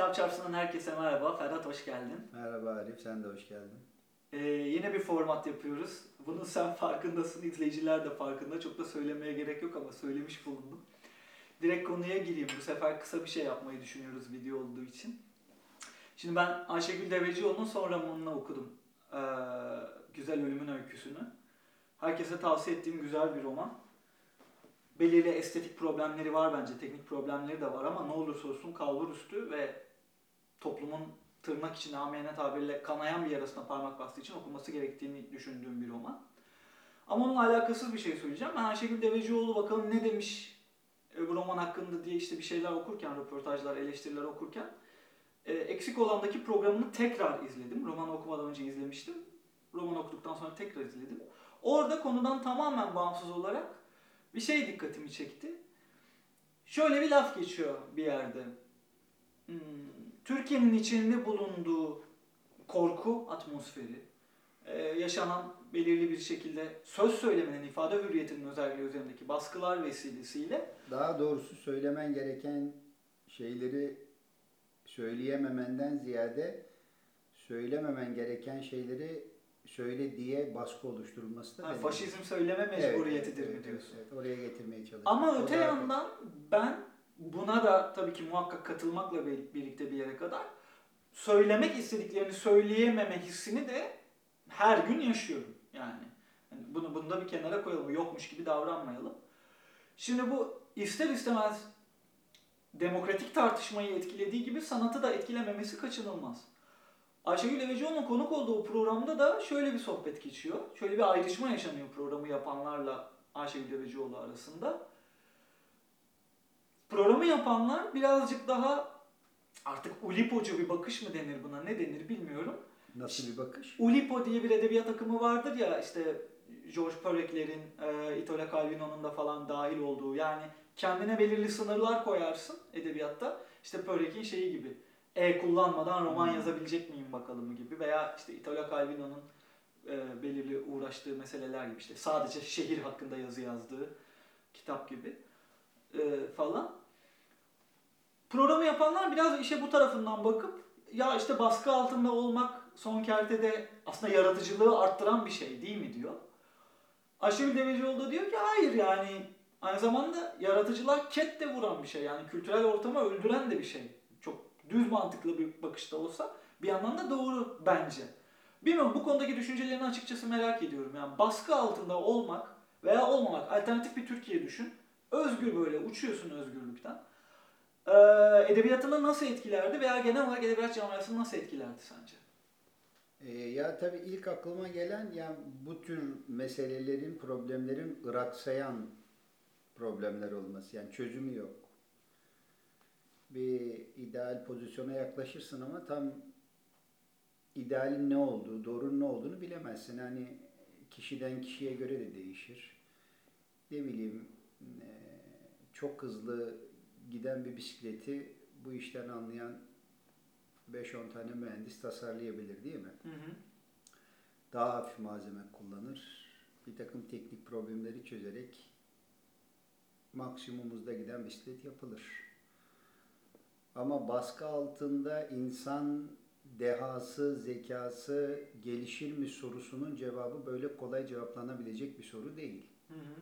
Kitap Çarpsı'ndan herkese merhaba. Ferhat hoş geldin. Merhaba Arif, sen de hoş geldin. Ee, yine bir format yapıyoruz. Bunun sen farkındasın, izleyiciler de farkında. Çok da söylemeye gerek yok ama söylemiş bulundum. Direkt konuya gireyim. Bu sefer kısa bir şey yapmayı düşünüyoruz video olduğu için. Şimdi ben Ayşegül Devecioğlu'nun son romanını okudum. Ee, Güzel Ölümün Öyküsünü. Herkese tavsiye ettiğim güzel bir roman. Belirli estetik problemleri var bence, teknik problemleri de var ama ne olursa olsun kalbur üstü ve toplumun tırnak içinde amiyane tabirle kanayan bir yarasına parmak bastığı için okunması gerektiğini düşündüğüm bir roman. Ama onunla alakasız bir şey söyleyeceğim. Ben Ayşegül Devecioğlu bakalım ne demiş e, bu roman hakkında diye işte bir şeyler okurken, röportajlar, eleştiriler okurken e, eksik olandaki programını tekrar izledim. Romanı okumadan önce izlemiştim. Romanı okuduktan sonra tekrar izledim. Orada konudan tamamen bağımsız olarak bir şey dikkatimi çekti. Şöyle bir laf geçiyor bir yerde. Hmm, Türkiye'nin içinde bulunduğu korku atmosferi, e, yaşanan belirli bir şekilde söz söylemenin, ifade hürriyetinin özelliği üzerindeki baskılar vesilesiyle Daha doğrusu söylemen gereken şeyleri söyleyememenden ziyade söylememen gereken şeyleri söyle diye baskı oluşturulması da ha, faşizm söyleme mecburiyetidir evet, mi diyorsun? Evet, oraya getirmeye çalışıyorum. Ama öte yandan ben buna da tabii ki muhakkak katılmakla bir- birlikte bir yere kadar söylemek istediklerini söyleyememe hissini de her gün yaşıyorum. Yani bunu bunu da bir kenara koyalım. Yokmuş gibi davranmayalım. Şimdi bu ister istemez demokratik tartışmayı etkilediği gibi sanatı da etkilememesi kaçınılmaz. Ayşegül Evecioğlu'nun konuk olduğu programda da şöyle bir sohbet geçiyor. Şöyle bir ayrışma yaşanıyor programı yapanlarla Ayşegül Evecioğlu arasında. Programı yapanlar birazcık daha artık ulipocu bir bakış mı denir buna ne denir bilmiyorum. Nasıl bir bakış? Ulipo diye bir edebiyat akımı vardır ya işte George Perec'lerin, e, Italo Calvino'nun da falan dahil olduğu yani kendine belirli sınırlar koyarsın edebiyatta. İşte Perec'in şeyi gibi e kullanmadan roman Hmm. yazabilecek miyim bakalım gibi veya işte Italo Calvino'nun e, belirli uğraştığı meseleler gibi işte sadece şehir hakkında yazı yazdığı kitap gibi e, falan. Programı yapanlar biraz işe bu tarafından bakıp ya işte baskı altında olmak son kertede aslında yaratıcılığı arttıran bir şey değil mi diyor. Ayşegül Devecioğlu da diyor ki hayır yani aynı zamanda yaratıcılığa ket de vuran bir şey. Yani kültürel ortamı öldüren de bir şey. Çok düz mantıklı bir bakışta olsa bir yandan da doğru bence. Bilmiyorum bu konudaki düşüncelerini açıkçası merak ediyorum. Yani baskı altında olmak veya olmamak alternatif bir Türkiye düşün. Özgür böyle uçuyorsun özgürlükten. Ee, edebiyatını nasıl etkilerdi veya genel olarak edebiyat camiasını nasıl etkilerdi sence? Ee, ya tabii ilk aklıma gelen ya bu tür meselelerin, problemlerin ıraksayan problemler olması. Yani çözümü yok. Bir ideal pozisyona yaklaşırsın ama tam idealin ne olduğu, doğrunun ne olduğunu bilemezsin. Hani kişiden kişiye göre de değişir. Ne bileyim e, çok hızlı giden bir bisikleti bu işten anlayan 5-10 tane mühendis tasarlayabilir değil mi? Hı hı. Daha hafif malzeme kullanır. Bir takım teknik problemleri çözerek maksimumuzda giden bisiklet yapılır. Ama baskı altında insan dehası, zekası gelişir mi sorusunun cevabı böyle kolay cevaplanabilecek bir soru değil. Hı hı.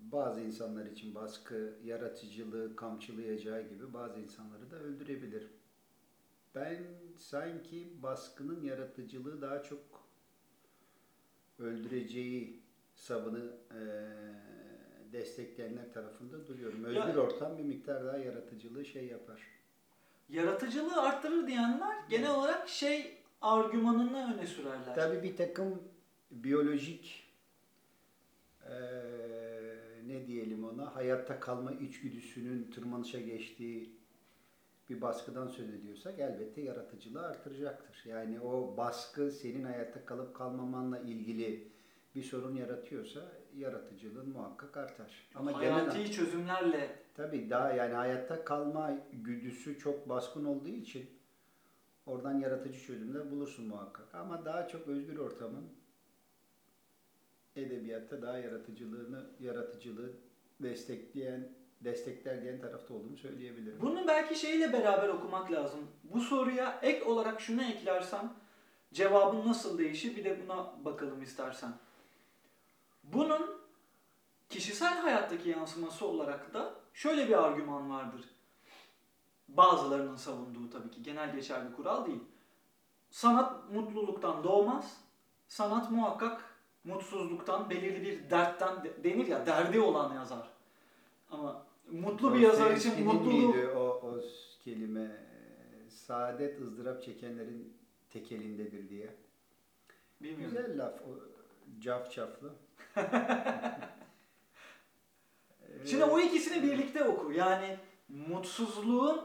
Bazı insanlar için baskı yaratıcılığı kamçılayacağı gibi bazı insanları da öldürebilir. Ben sanki baskının yaratıcılığı daha çok öldüreceği savını eee, destekleyenler tarafında duruyorum. Özgür Ya- ortam bir miktar daha yaratıcılığı şey yapar. Yaratıcılığı arttırır diyenler genel olarak şey argümanını öne sürerler. Tabii bir takım biyolojik eee, ne diyelim ona hayatta kalma içgüdüsünün tırmanışa geçtiği bir baskıdan söz ediyorsak elbette yaratıcılığı artıracaktır. Yani o baskı senin hayatta kalıp kalmamanla ilgili bir sorun yaratıyorsa yaratıcılığın muhakkak artar. Ama genel Hayati çözümlerle tabii daha yani hayatta kalma güdüsü çok baskın olduğu için oradan yaratıcı çözümler bulursun muhakkak. Ama daha çok özgür ortamın edebiyatta daha yaratıcılığını yaratıcılığı destekleyen destekler diyen tarafta olduğumu söyleyebilirim. Bunu belki şeyle beraber okumak lazım. Bu soruya ek olarak şunu eklersem cevabın nasıl değişir bir de buna bakalım istersen. Bunun kişisel hayattaki yansıması olarak da şöyle bir argüman vardır. Bazılarının savunduğu tabii ki genel geçer bir kural değil. Sanat mutluluktan doğmaz. Sanat muhakkak mutsuzluktan, belirli bir dertten de- denir ya derdi olan yazar. Ama mutlu bir yazar için mutluluğu miydi o, o kelime? Saadet ızdırap çekenlerin tekelindedir diye. bilmiyorum. Güzel laf. O, cafcaflı. Şimdi o ikisini birlikte oku. Yani mutsuzluğun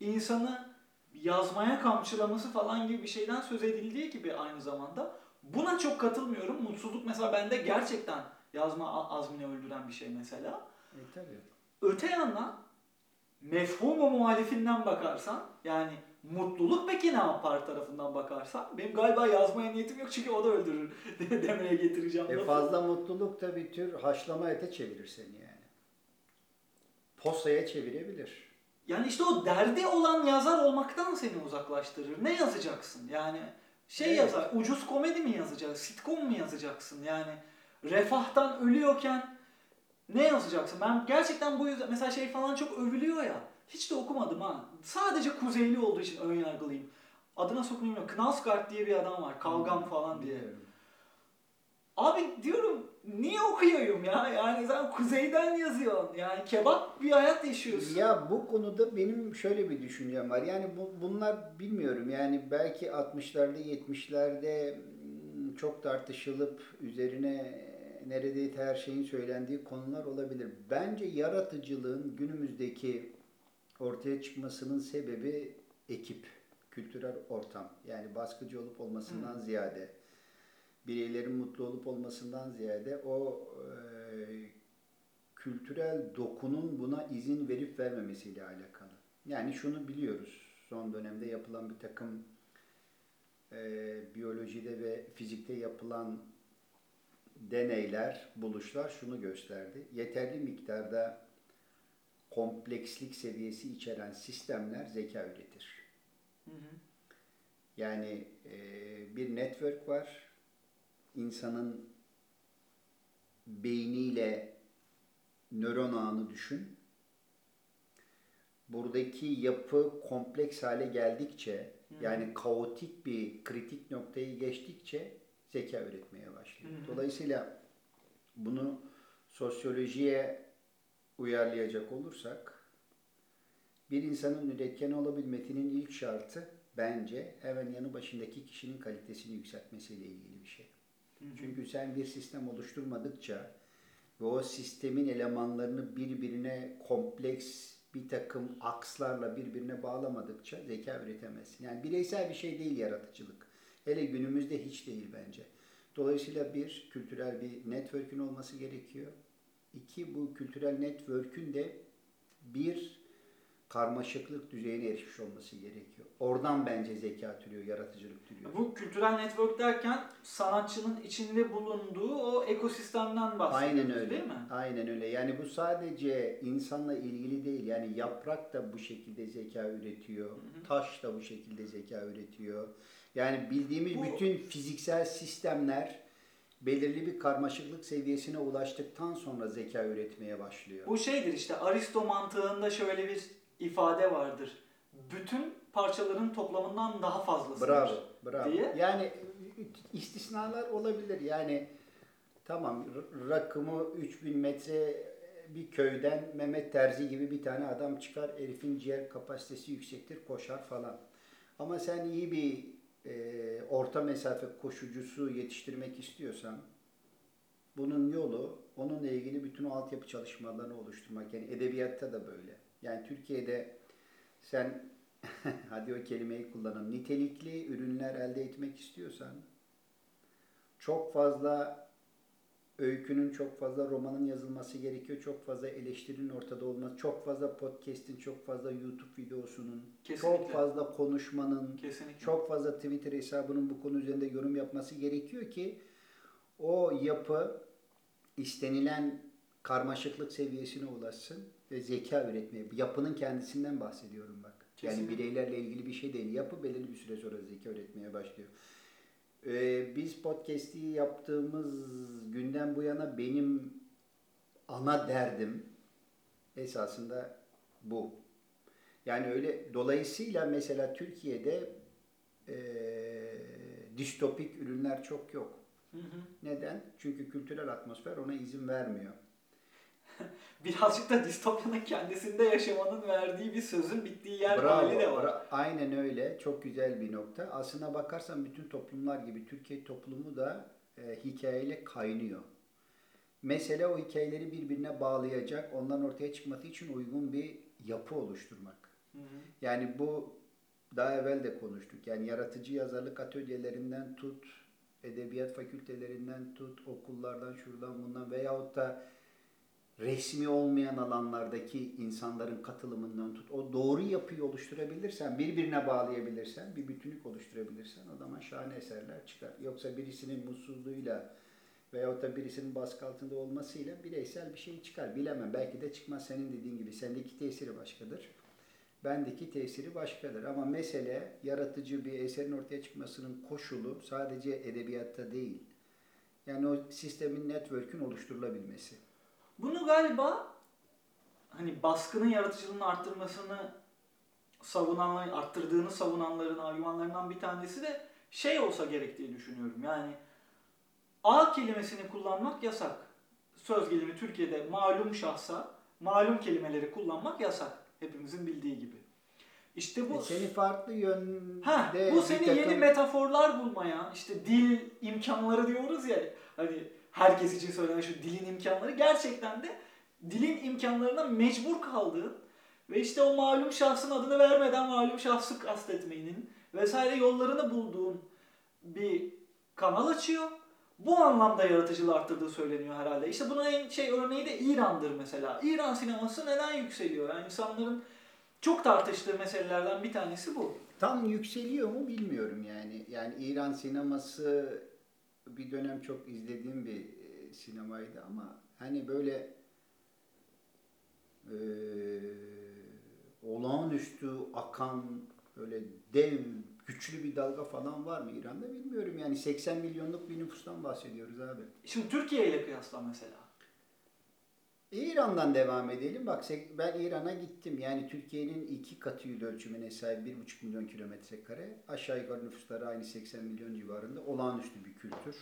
insanı yazmaya kamçılaması falan gibi bir şeyden söz edildiği gibi aynı zamanda. Buna çok katılmıyorum. Mutsuzluk mesela bende gerçekten yazma azmini öldüren bir şey mesela. E, tabii. Öte yandan mefhumu muhalifinden bakarsan yani mutluluk peki ne yapar tarafından bakarsan benim galiba yazmaya niyetim yok çünkü o da öldürür demeye getireceğim. E lafı. fazla mutluluk da bir tür haşlama ete çevirir seni yani. Posaya çevirebilir. Yani işte o derdi olan yazar olmaktan seni uzaklaştırır. Ne yazacaksın? Yani şey Evet. yazar, ucuz komedi mi yazacaksın, sitcom mu yazacaksın? Yani refahtan ölüyorken ne yazacaksın? Ben gerçekten bu yüzden mesela şey falan çok övülüyor ya. Hiç de okumadım ha. Sadece kuzeyli olduğu için ön yargılıyım. Adına sokunmuyor. Knausgaard diye bir adam var. Kavgam falan diye. Abi diyorum niye okuyayım ya? Yani sen kuzeyden yazıyorsun. Yani kebap bir hayat yaşıyorsun. Ya bu konuda benim şöyle bir düşüncem var. Yani bu, bunlar bilmiyorum yani belki 60'larda 70'lerde mm, çok tartışılıp üzerine neredeyse her şeyin söylendiği konular olabilir. Bence yaratıcılığın günümüzdeki ortaya çıkmasının sebebi ekip, kültürel ortam. Yani baskıcı olup olmasından ziyade, bireylerin mutlu olup olmasından ziyade o e, kültürel dokunun buna izin verip vermemesiyle alakalı. Yani şunu biliyoruz. Son dönemde yapılan bir takım e, biyolojide ve fizikte yapılan deneyler, buluşlar şunu gösterdi. Yeterli miktarda komplekslik seviyesi içeren sistemler zeka üretir. Hı hı. Yani e, bir network var. İnsanın beyniyle nöron ağını düşün. Buradaki yapı kompleks hale geldikçe, Hı. yani kaotik bir kritik noktayı geçtikçe zeka üretmeye başlıyor. Hı. Dolayısıyla bunu sosyolojiye uyarlayacak olursak bir insanın üretken olabilmesinin ilk şartı bence hemen yanı başındaki kişinin kalitesini yükseltmesiyle ilgili bir şey. Çünkü sen bir sistem oluşturmadıkça ve o sistemin elemanlarını birbirine kompleks bir takım akslarla birbirine bağlamadıkça zeka üretemezsin. Yani bireysel bir şey değil yaratıcılık. Hele günümüzde hiç değil bence. Dolayısıyla bir, kültürel bir network'ün olması gerekiyor. İki, bu kültürel network'ün de bir karmaşıklık düzeyine erişmiş olması gerekiyor. Oradan bence zeka türüyor, yaratıcılık türüyor. Bu kültürel network derken sanatçının içinde bulunduğu o ekosistemden bahsediyoruz Aynen öyle. değil mi? Aynen öyle. Yani bu sadece insanla ilgili değil. Yani yaprak da bu şekilde zeka üretiyor. Hı hı. Taş da bu şekilde zeka üretiyor. Yani bildiğimiz Bu- bütün fiziksel sistemler belirli bir karmaşıklık seviyesine ulaştıktan sonra zeka üretmeye başlıyor. Bu şeydir işte Aristo mantığında şöyle bir ifade vardır. Bütün parçaların toplamından daha fazlasıdır. Bravo, bravo. diye. Yani istisnalar olabilir. Yani tamam rakımı 3000 metre bir köyden Mehmet Terzi gibi bir tane adam çıkar. Herifin ciğer kapasitesi yüksektir, koşar falan. Ama sen iyi bir e, orta mesafe koşucusu yetiştirmek istiyorsan bunun yolu onunla ilgili bütün altyapı çalışmalarını oluşturmak. Yani edebiyatta da böyle. Yani Türkiye'de sen hadi o kelimeyi kullanalım. Nitelikli ürünler elde etmek istiyorsan çok fazla öykünün, çok fazla romanın yazılması gerekiyor. Çok fazla eleştirinin ortada olması, çok fazla podcast'in, çok fazla YouTube videosunun, Kesinlikle. çok fazla konuşmanın, Kesinlikle. çok fazla Twitter hesabının bu konu üzerinde yorum yapması gerekiyor ki o yapı istenilen karmaşıklık seviyesine ulaşsın ve zeka üretmeye, yapının kendisinden bahsediyorum bak. Yani Kesinlikle. bireylerle ilgili bir şey değil. Yapı belirli bir süre sonra zeka üretmeye başlıyor. Ee, biz podcast'i yaptığımız günden bu yana benim ana derdim esasında bu. Yani öyle dolayısıyla mesela Türkiye'de eee distopik ürünler çok yok. Hı hı. Neden? Çünkü kültürel atmosfer ona izin vermiyor. Birazcık da distopyanın kendisinde yaşamanın verdiği bir sözün bittiği yer Bravo. hali de var. bra- Aynen öyle. Çok güzel bir nokta. Aslına bakarsan bütün toplumlar gibi Türkiye toplumu da e, hikayeyle kaynıyor. Mesele o hikayeleri birbirine bağlayacak, ondan ortaya çıkması için uygun bir yapı oluşturmak. Hı hı. Yani bu daha evvel de konuştuk. Yani yaratıcı yazarlık atölyelerinden tut, edebiyat fakültelerinden tut, okullardan şuradan bundan veyahut da resmi olmayan alanlardaki insanların katılımından tut. O doğru yapıyı oluşturabilirsen, birbirine bağlayabilirsen, bir bütünlük oluşturabilirsen o zaman şahane eserler çıkar. Yoksa birisinin mutsuzluğuyla veyahut da birisinin baskı altında olmasıyla bireysel bir şey çıkar. Bilemem. Belki de çıkmaz senin dediğin gibi. Sendeki tesiri başkadır. Bendeki tesiri başkadır. Ama mesele yaratıcı bir eserin ortaya çıkmasının koşulu sadece edebiyatta değil. Yani o sistemin, network'ün oluşturulabilmesi. Bunu galiba hani baskının yaratıcılığını arttırmasını savunanlar, arttırdığını savunanların argümanlarından bir tanesi de şey olsa gerek diye düşünüyorum. Yani A kelimesini kullanmak yasak. Söz gelimi Türkiye'de malum şahsa malum kelimeleri kullanmak yasak. Hepimizin bildiği gibi. İşte bu E seni farklı yönde Ha, bu seni takım- yeni metaforlar bulmaya, işte dil imkanları diyoruz ya, hani herkes için söylenen şu dilin imkanları gerçekten de dilin imkanlarına mecbur kaldığın ve işte o malum şahsın adını vermeden malum şahsı kastetmenin vesaire yollarını bulduğun bir kanal açıyor. Bu anlamda yaratıcılığı arttırdığı söyleniyor herhalde. İşte bunun en şey örneği de İran'dır mesela. İran sineması neden yükseliyor? Yani insanların çok tartıştığı meselelerden bir tanesi bu. Tam yükseliyor mu bilmiyorum yani. Yani İran sineması bir dönem çok izlediğim bir e, sinemaydı ama hani böyle e, olağanüstü akan böyle dev güçlü bir dalga falan var mı İran'da bilmiyorum. Yani 80 milyonluk bir nüfustan bahsediyoruz abi. Şimdi Türkiye ile kıyasla mesela. İran'dan devam edelim. Bak ben İran'a gittim. Yani Türkiye'nin iki katı yüz ölçümüne sahip 1,5 milyon kilometre kare. Aşağı yukarı nüfusları aynı 80 milyon civarında. Olağanüstü bir kültür.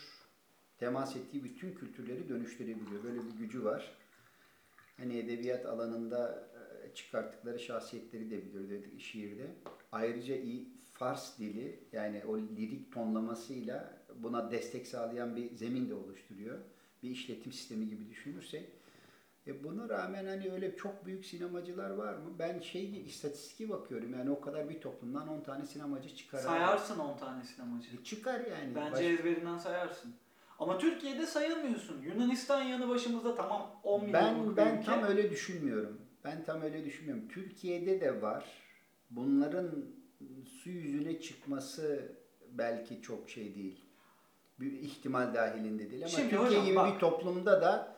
Temas ettiği bütün kültürleri dönüştürebiliyor. Böyle bir gücü var. Hani edebiyat alanında e, çıkarttıkları şahsiyetleri de biliyor dedik şiirde. Ayrıca iyi Fars dili yani o lirik tonlamasıyla buna destek sağlayan bir zemin de oluşturuyor. Bir işletim sistemi gibi düşünürsek. E buna rağmen hani öyle çok büyük sinemacılar var mı? Ben şey istatistiki bakıyorum yani o kadar bir toplumdan 10 tane sinemacı çıkar. Sayarsın 10 tane sinemacı. E çıkar yani. Bence Baş- ezberinden sayarsın. Ama Türkiye'de sayamıyorsun. Yunanistan yanı başımızda tamam 10 milyon Ben ben tam öyle düşünmüyorum. Ben tam öyle düşünmüyorum. Türkiye'de de var. Bunların su yüzüne çıkması belki çok şey değil. Bir ihtimal dahilinde değil ama Şimdi Türkiye hocam gibi bak. bir toplumda da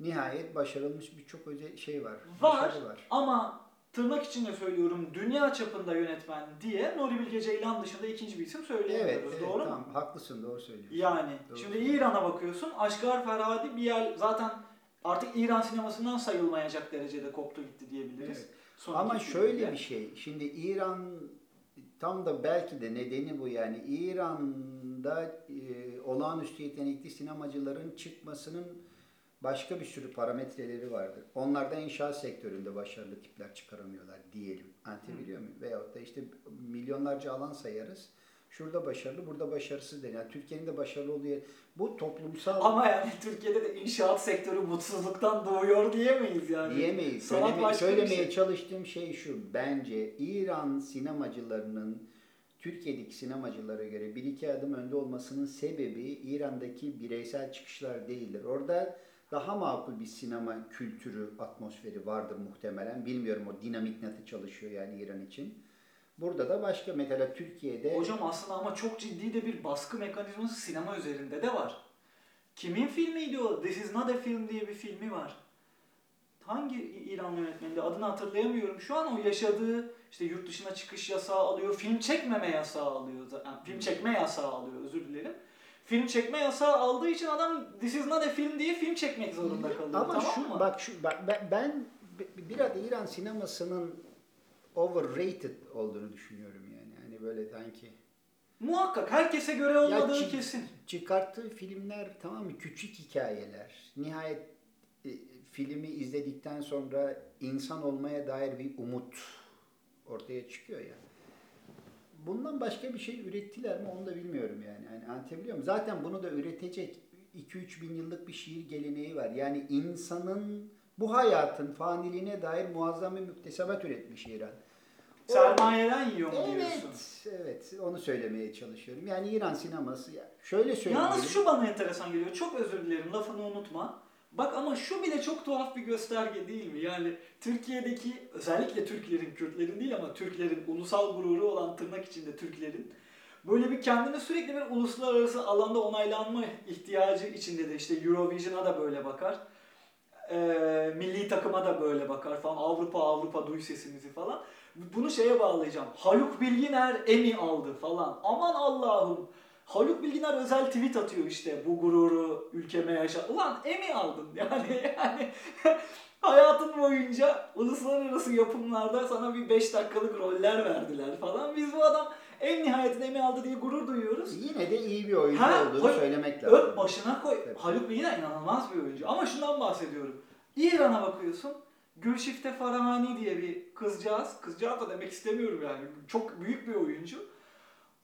nihayet başarılmış birçok şey var. Var var. ama tırnak içinde söylüyorum dünya çapında yönetmen diye Nuri Bilge Ceylan dışında ikinci bir isim Evet, söyleyemiyoruz. evet doğru mu? tamam haklısın doğru söylüyorsun. Yani Doğru şimdi. İran'a bakıyorsun. Aşgar Ferhadi bir yer zaten artık İran sinemasından sayılmayacak derecede koptu gitti diyebiliriz. Evet. Son Ama şöyle bir şey. Şimdi İran tam da belki de nedeni bu yani İran'da e, olağanüstü yetenekli sinemacıların çıkmasının başka bir sürü parametreleri vardır. Onlar da inşaat sektöründe başarılı tipler çıkaramıyorlar diyelim. Anlatabiliyor muyum? Veyahut da işte milyonlarca alan sayarız. Şurada başarılı, burada başarısız değil. Yani Türkiye'nin de başarılı olduğu yer- bu toplumsal Ama yani Türkiye'de de inşaat sektörü mutsuzluktan doğuyor diyemeyiz yani. Diyemeyiz. Sanat Söyleme- söylemeye şey. çalıştığım şey şu. Bence İran sinemacılarının Türkiye'deki sinemacılara göre bir iki adım önde olmasının sebebi İran'daki bireysel çıkışlar değildir. Orada daha makul bir sinema kültürü, atmosferi vardır muhtemelen. Bilmiyorum o dinamik nasıl çalışıyor yani İran için. Burada da başka mesela Türkiye'de Hocam aslında ama çok ciddi de bir baskı mekanizması sinema üzerinde de var. Kimin filmiydi o? This is not a film diye bir filmi var. hangi İran yönetmeni adını hatırlayamıyorum. Şu an o yaşadığı işte yurt dışına çıkış yasağı alıyor, film çekmeme yasağı alıyor. Yani film çekme yasağı alıyor özür dilerim. Film çekme yasağı aldığı için adam This is not a film diye film çekmek zorunda kalıyor. Ama tamam şu mı? bak şu bak ben, ben biraz İran sinemasının overrated olduğunu düşünüyorum yani. Hani böyle sanki Muhakkak herkese göre olmadığı çi- kesin. çıkarttığı filmler tamam mı küçük hikayeler. Nihayet e, filmi izledikten sonra insan olmaya dair bir umut ortaya çıkıyor ya. Bundan başka bir şey ürettiler mi onu da bilmiyorum yani. yani anlatabiliyor muyum? Zaten bunu da üretecek 2-3 bin yıllık bir şiir geleneği var. Yani insanın bu hayatın faniliğine dair muazzam bir müktesebat üretmiş İran. O- Sermayeden yiyor mu diyorsun? Evet, evet. Onu söylemeye çalışıyorum. Yani İran sineması, şöyle söyleyeyim. Yalnız şu bana enteresan geliyor. Çok özür dilerim lafını unutma. Bak ama şu bile çok tuhaf bir gösterge değil mi? Yani Türkiye'deki özellikle Türklerin, Kürtlerin değil ama Türklerin ulusal gururu olan tırnak içinde Türklerin böyle bir kendini sürekli bir uluslararası alanda onaylanma ihtiyacı içinde de işte Eurovision'a da böyle bakar. Eee, milli takıma da böyle bakar falan. Avrupa Avrupa duy sesimizi falan. Bunu şeye bağlayacağım. Haluk Bilginer Emmy aldı falan. Aman Allah'ım. Haluk Bilginer özel tweet atıyor işte bu gururu ülkeme yaşa. Ulan Emmy aldın yani yani hayatın boyunca uluslararası yapımlarda sana bir 5 dakikalık roller verdiler falan. Biz bu adam en nihayetinde Emmy aldı diye gurur duyuyoruz. Yine de iyi bir oyuncu Ha, olduğunu koy- söylemek lazım. Öp başına koy. Tabii. Haluk Bilginer inanılmaz bir oyuncu. Ama şundan bahsediyorum. İran'a bakıyorsun. Gülşifte Farahani diye bir kızcağız. Kızcağız da demek istemiyorum yani. Çok büyük bir oyuncu.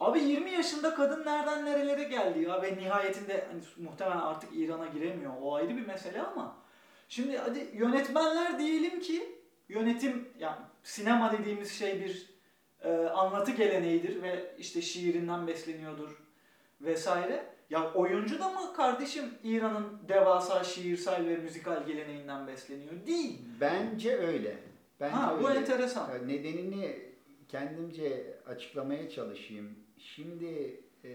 Abi 20 yaşında kadın nereden nerelere geldi ya ve nihayetinde hani muhtemelen artık İran'a giremiyor. O ayrı bir mesele ama şimdi hadi yönetmenler diyelim ki yönetim yani sinema dediğimiz şey bir e, anlatı geleneğidir ve işte şiirinden besleniyordur vesaire. Ya oyuncu da mı kardeşim İran'ın devasa şiirsel ve müzikal geleneğinden besleniyor? Değil. Bence öyle. Bence ha bu öyle. enteresan. Nedenini kendimce açıklamaya çalışayım. Şimdi eee,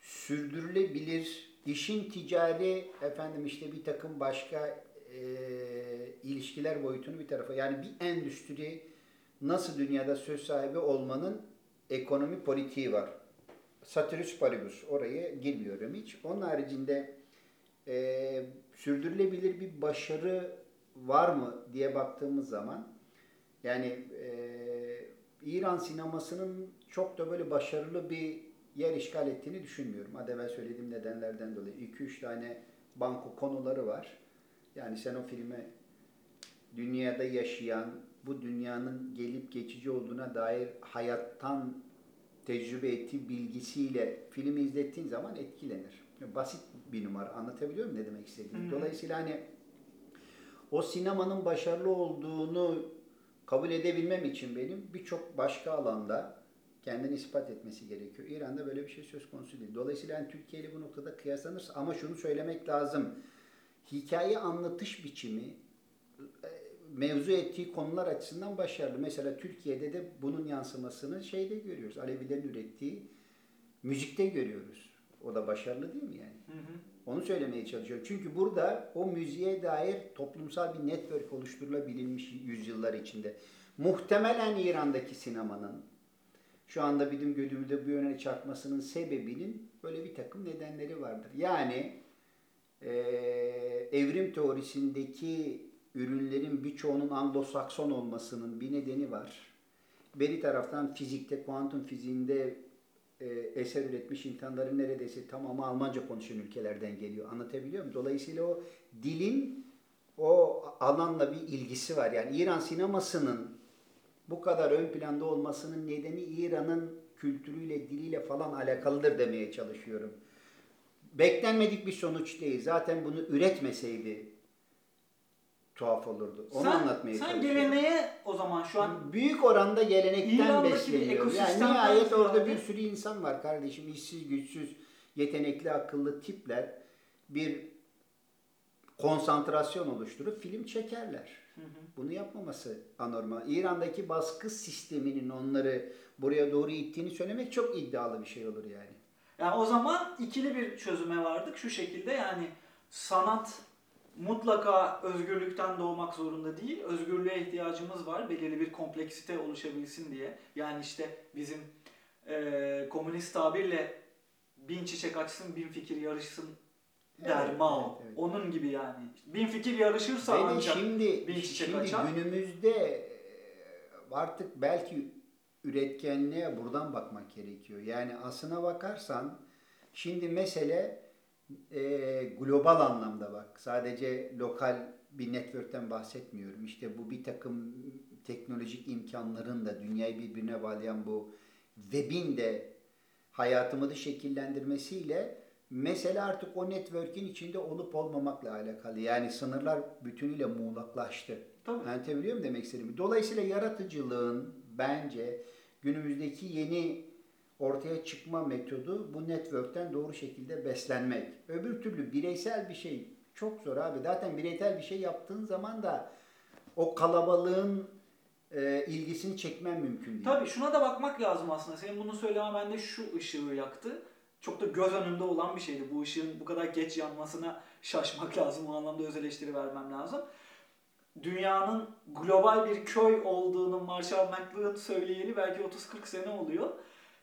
sürdürülebilir işin ticari efendim işte bir takım başka eee, ilişkiler boyutunu bir tarafa yani bir endüstri nasıl dünyada söz sahibi olmanın ekonomi politiği var. Satürus paribus oraya girmiyorum hiç. Onun haricinde eee, sürdürülebilir bir başarı var mı diye baktığımız zaman yani eee, İran sinemasının çok da böyle başarılı bir yer işgal ettiğini düşünmüyorum. Az evvel söylediğim nedenlerden dolayı. 2-3 tane banko konuları var. Yani sen o filme dünyada yaşayan, bu dünyanın gelip geçici olduğuna dair hayattan tecrübe ettiği bilgisiyle filmi izlettiğin zaman etkilenir. Basit bir numara. Anlatabiliyor muyum ne demek istediğimi? Dolayısıyla hani o sinemanın başarılı olduğunu kabul edebilmem için benim birçok başka alanda kendini ispat etmesi gerekiyor. İran'da böyle bir şey söz konusu değil. Dolayısıyla yani Türkiye ile bu noktada kıyaslanırsa ama şunu söylemek lazım. Hikaye anlatış biçimi e, mevzu ettiği konular açısından başarılı. Mesela Türkiye'de de bunun yansımasını şeyde görüyoruz. Alevilerin ürettiği müzikte görüyoruz. O da başarılı değil mi yani? Hı hı. Onu söylemeye çalışıyorum. Çünkü burada o müziğe dair toplumsal bir network oluşturulabilmiş yüzyıllar içinde. Muhtemelen İran'daki sinemanın şu anda bizim gözümüzde bu yöne çarpmasının sebebinin böyle bir takım nedenleri vardır. Yani eee, evrim teorisindeki ürünlerin birçoğunun Anglo-Sakson olmasının bir nedeni var. Bir taraftan fizikte, kuantum fiziğinde e, eser üretmiş insanların neredeyse tamamı Almanca konuşan ülkelerden geliyor. Anlatabiliyor muyum? Dolayısıyla o dilin o alanla bir ilgisi var. Yani İran sinemasının bu kadar ön planda olmasının nedeni İran'ın kültürüyle, diliyle falan alakalıdır demeye çalışıyorum. Beklenmedik bir sonuç değil. Zaten bunu üretmeseydi tuhaf olurdu. Onu sen, anlatmaya Sen çalışıyorum. geleneğe o zaman şu an Büyük oranda gelenekten İran'daki besleniyor. Yani nihayet orada bir sürü insan var kardeşim. işsiz, güçsüz, yetenekli, akıllı tipler bir konsantrasyon oluşturup film çekerler. Hı hı. Bunu yapmaması anormal. İran'daki baskı sisteminin onları buraya doğru ittiğini söylemek çok iddialı bir şey olur yani. Yani o zaman ikili bir çözüme vardık şu şekilde yani sanat mutlaka özgürlükten doğmak zorunda değil. Özgürlüğe ihtiyacımız var. Belirli bir kompleksite oluşabilsin diye. Yani işte bizim eee, komünist tabirle bin çiçek açsın, bin fikir yarışsın der Evet, Mao. evet, evet. Onun gibi yani. Bin fikir yarışırsa de ancak şimdi, bir çiçek şimdi açar. günümüzde e, artık belki üretkenliğe buradan bakmak gerekiyor. Yani aslına bakarsan şimdi mesele e, global anlamda bak. Sadece lokal bir network'ten bahsetmiyorum. İşte bu bir takım teknolojik imkanların da dünyayı birbirine bağlayan bu web'in de hayatımızı şekillendirmesiyle mesele artık o network'in içinde olup olmamakla alakalı. Yani sınırlar bütünüyle muğlaklaştı. tabii. Anlatabiliyor muyum demek istediğimi? Dolayısıyla yaratıcılığın bence günümüzdeki yeni ortaya çıkma metodu bu network'ten doğru şekilde beslenmek. Öbür türlü bireysel bir şey çok zor abi. Zaten bireysel bir şey yaptığın zaman da o kalabalığın e, ilgisini çekmen mümkün değil. Tabii şuna da bakmak lazım aslında. Senin bunu söylemen bende şu ışığı yaktı. Çok da göz önünde olan bir şeydi. Bu ışığın bu kadar geç yanmasına şaşmak lazım. O anlamda öz eleştiri vermem lazım. Dünyanın global bir köy olduğunu Marshall McLuhan söyleyeli belki 30-40 sene oluyor.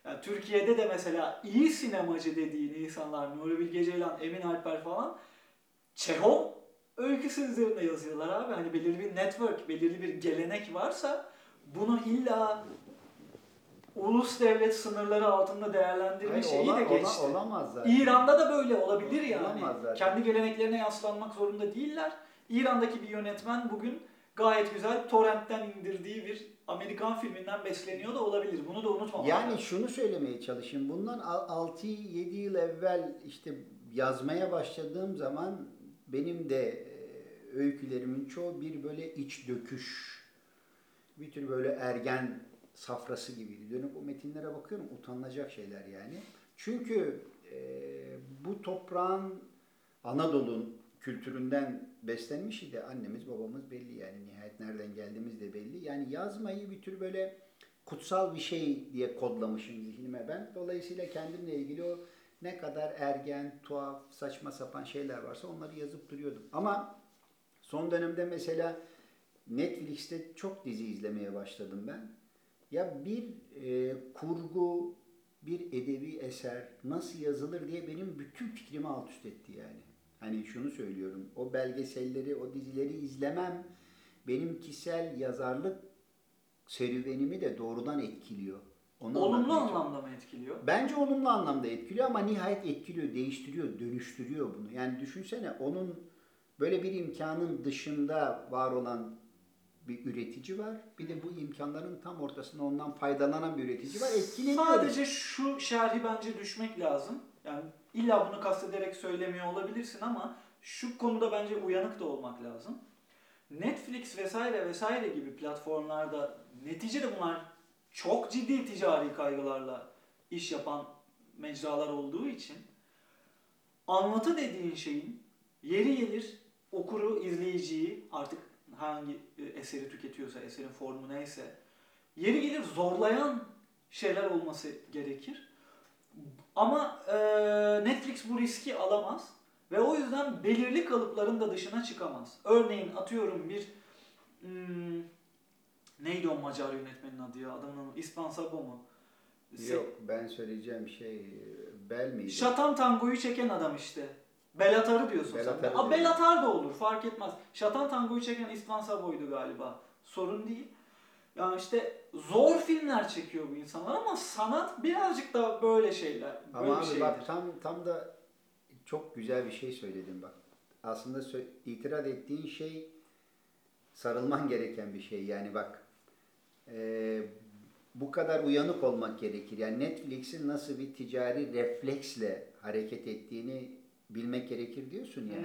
Yani Türkiye'de de mesela iyi sinemacı dediğin insanlar Nuri Bilge Ceylan, Emin Alper falan Çehov öyküsü üzerine yazıyorlar abi. Hani belirli bir network, belirli bir gelenek varsa bunu illa ulus devlet sınırları altında değerlendirme Hayır, şeyi ola- de ola- geçti. olamaz zaten. İran'da da böyle olabilir yani. Olamaz zaten. Kendi geleneklerine yaslanmak zorunda değiller. İran'daki bir yönetmen bugün gayet güzel torrentten indirdiği bir Amerikan filminden besleniyor da olabilir. Bunu da unutmamak Yani lazım. şunu söylemeye çalışayım. Bundan 6-7 yıl evvel işte yazmaya başladığım zaman benim de e, öykülerimin çoğu bir böyle iç döküş, bir tür böyle ergen safrası gibiydi. Dönüp o metinlere bakıyorum utanılacak şeyler yani. Çünkü e, bu toprağın Anadolu'nun kültüründen beslenmiş idi. Annemiz babamız belli yani nihayet nereden geldiğimiz de belli. Yani yazmayı bir tür böyle kutsal bir şey diye kodlamışım zihnime ben. Dolayısıyla kendimle ilgili o ne kadar ergen, tuhaf, saçma sapan şeyler varsa onları yazıp duruyordum. Ama son dönemde mesela Netflix'te çok dizi izlemeye başladım ben. Ya bir e, kurgu, bir edebi eser nasıl yazılır diye benim bütün fikrimi alt üst etti yani. Hani şunu söylüyorum, o belgeselleri, o dizileri izlemem benim kişisel yazarlık serüvenimi de doğrudan etkiliyor. Onu Olumlu anlamda mı etkiliyor? Bence olumlu anlamda etkiliyor ama nihayet etkiliyor, değiştiriyor, dönüştürüyor bunu. Yani düşünsene onun böyle bir imkanın dışında var olan bir üretici var. Bir de bu imkanların tam ortasında ondan faydalanan bir üretici var. Etkileniyor. Sadece şu şerhi bence düşmek lazım. Yani illa bunu kastederek söylemiyor olabilirsin ama şu konuda bence uyanık da olmak lazım. Netflix vesaire vesaire gibi platformlarda neticede bunlar çok ciddi ticari kaygılarla iş yapan mecralar olduğu için anlatı dediğin şeyin yeri gelir okuru, izleyiciyi artık hangi e, eseri tüketiyorsa, eserin formu neyse yeri gelir zorlayan şeyler olması gerekir. Ama e, Netflix bu riski alamaz ve o yüzden belirli kalıpların da dışına çıkamaz. Örneğin atıyorum bir hmm, neydi o Macar yönetmenin adı ya adamın İspan Sabo mu? Se- Yok ben söyleyeceğim şey Bel miydi? Şatan tangoyu çeken adam işte. Belatar'ı diyorsun Belatar'ı sen. diyorum. Belatar da olur fark etmez. Şatan tangoyu çeken İspan Sabo'ydu galiba. Sorun değil. Yani işte zor filmler çekiyor bu insanlar ama sanat birazcık da böyle şeyler. Böyle Ama abi şeydir. bak tam tam da çok güzel bir şey söyledin bak. Aslında itiraz ettiğin şey sarılman gereken bir şey. Yani bak e, bu kadar uyanık olmak gerekir. Yani Netflix'in nasıl bir ticari refleksle hareket ettiğini bilmek gerekir diyorsun ya.